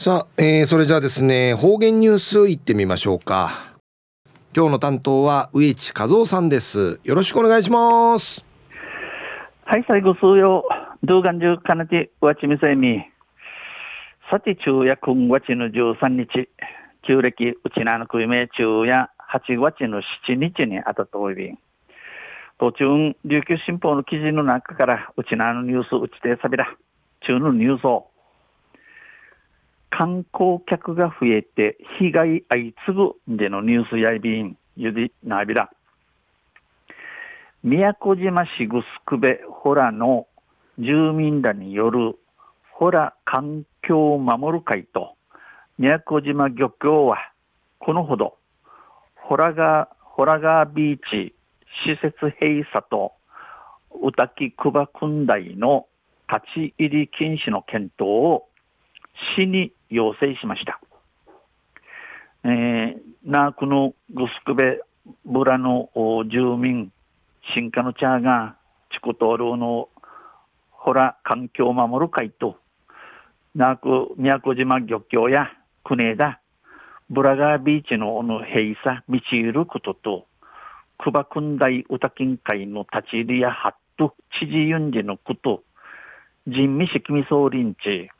さあ、えー、それじゃあですね方言ニュースいってみましょうか。今日の担当は植地和夫さんです。よろしくお願いします。はい最後数曜。動画中かなてわちみせみ。さて昼夜今月の13日。旧暦うちなのくいめ昼夜。8月の7日にあたとおいび。ん途中琉球新報の記事の中からうちなのニュースうちてさびら。中のニュースを。観光客が増えて被害相次ぐでのニュースやいびんゆりなびら。宮古島市ぐすくべホラの住民らによるホラ環境を守る会と宮古島漁協はこのほどホラガホラガービーチ施設閉鎖と宇滝久保訓台の立ち入り禁止の検討を市に要請しました。えー、なこのグスクベ村の住民、新化のチャーが、チコトールのホラ環境を守る会と、なく宮古島漁協や国枝、ブラガービーチのの閉鎖、道ゆることと、久保訓大歌金会の立ち入りやハット、知事ユンジのこと、人民式味総林地、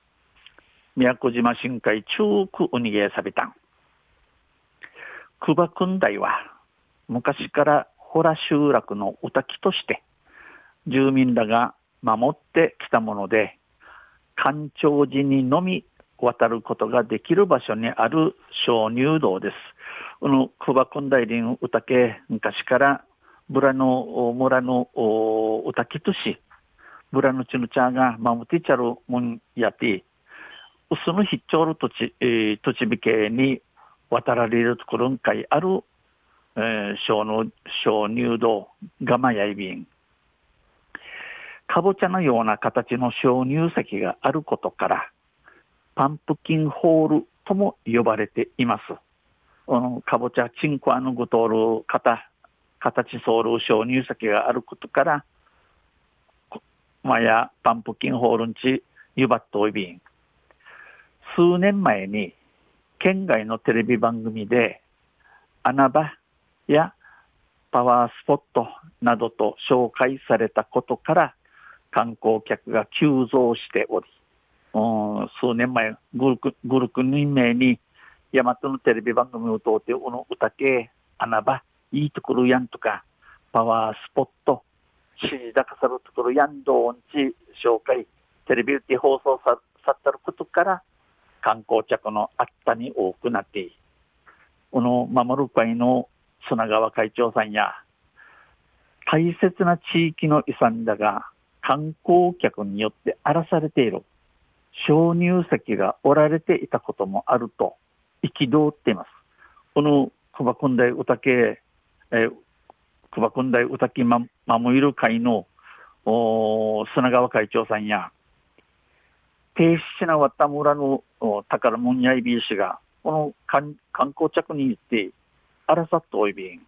宮古島深海中区ウニゲーサビタン。久保訓大は昔からホラ集落の歌木として住民らが守ってきたもので、干潮時にのみ渡ることができる場所にある鍾乳洞です。この久保訓大林歌家昔から村の村の歌木とし、村のチヌチャーが守ってちゃるもんやって、その必聴の土地、えー、土地美形に渡られるところんかいある、えー、小の小入道ガマヤイビン。かぼちゃのような形の鍾乳石があることから、パンプキンホールとも呼ばれています。かぼちゃ、チンコアのごとる形、形ソウル鍾乳石があることから、まやパンプキンホールんち、ゆばっといびん。数年前に県外のテレビ番組で穴場やパワースポットなどと紹介されたことから観光客が急増しており、数年前グルク、グルク人名に大和のテレビ番組を通って、この歌系、穴場、いいところやんとか、パワースポット、指示高さるところやんどんち紹介、テレビで放送ささったることから、観光客のあったに多くなってこの守る会の砂川会長さんや大切な地域の遺産だが観光客によって荒らされている鍾乳石がおられていたこともあると憤っています。この久保君大歌家、えー、久保君大歌家守る会の砂川会長さんや停止しなわった村の宝門やいびいしが、この観光着に行って、あらさっとおいびん、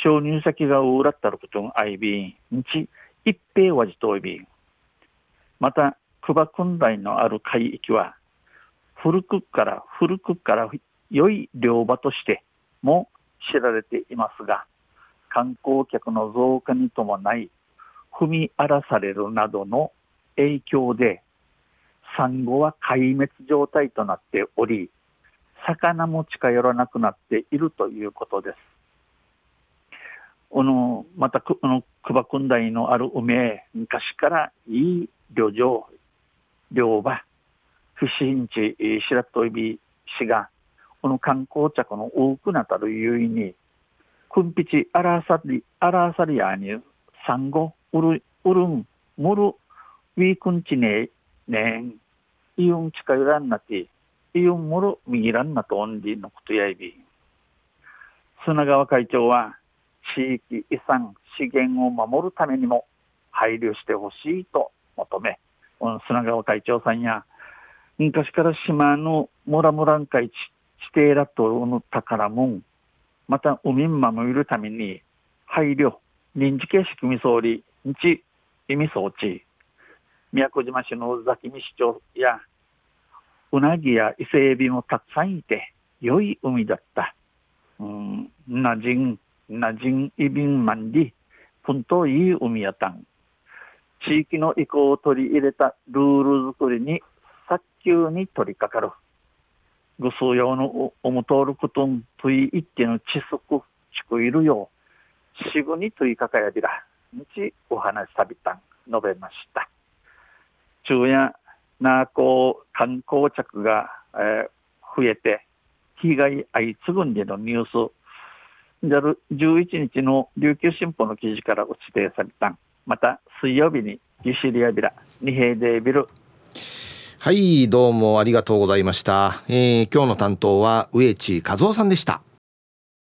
鍾乳石がうらったることんあいびん、日一平わじとおいびん。また、久保訓台のある海域は、古くから古くから良い漁場としても知られていますが、観光客の増加に伴い、踏み荒らされるなどの影響で、サンゴは壊滅状態となっており、魚も近寄らなくなっているということです。このまたこの久保君台のある海へ昔からいい漁場、漁場、フィシンチ、白戸指市が、この観光客の多くなたるゆいに、くんぴちあらさり、あらさりやに、サンゴ、うる、うるん、むる、ウィークンチネ、ねん、イヨン近寄らんなて、イヨンもろ右らんなとオンリーのことやいび。砂川会長は、地域遺産、資源を守るためにも配慮してほしいと求め、砂川会長さんや、昔から島のモラモラン会地地底ラトの宝もん、また海ん守るために配慮、臨時形式み総理、日、意味装置、宮古島市の宇崎市長や、うなぎや伊勢エビもたくさんいて、良い海だった。うん、なじん、なじんいびんまんり、本当いい海やたん。地域の意向を取り入れたルール作りに早急に取り掛かる。ぐすう用のおもとおることんとい一定の知足、ちくいるよう、しぐにといかかやびら、日お話しさびたん、述べました。昼夜、なこう観光客が、えー、増えて、被害相次ぐんでのニュース、11日の琉球新報の記事から打ち出されたまた水曜日にユシリアビラ二平デービル。はいどうもありがとうございました、えー、今日の担当は植地和夫さんでした。